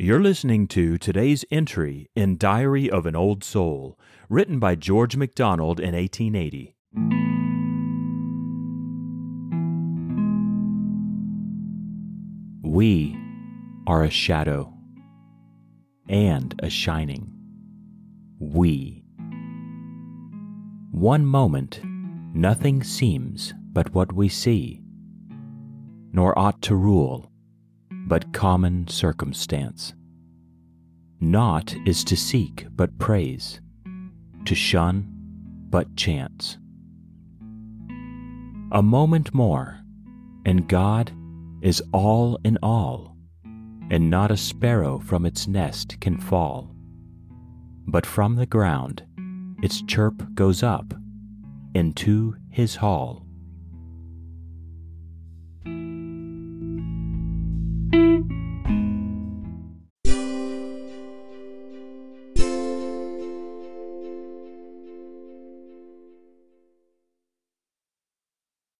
You're listening to today's entry in Diary of an Old Soul, written by George MacDonald in 1880. We are a shadow and a shining. We. One moment, nothing seems but what we see, nor ought to rule but common circumstance. Naught is to seek but praise, to shun but chance. A moment more, and God is all in all, and not a sparrow from its nest can fall. But from the ground its chirp goes up into his hall.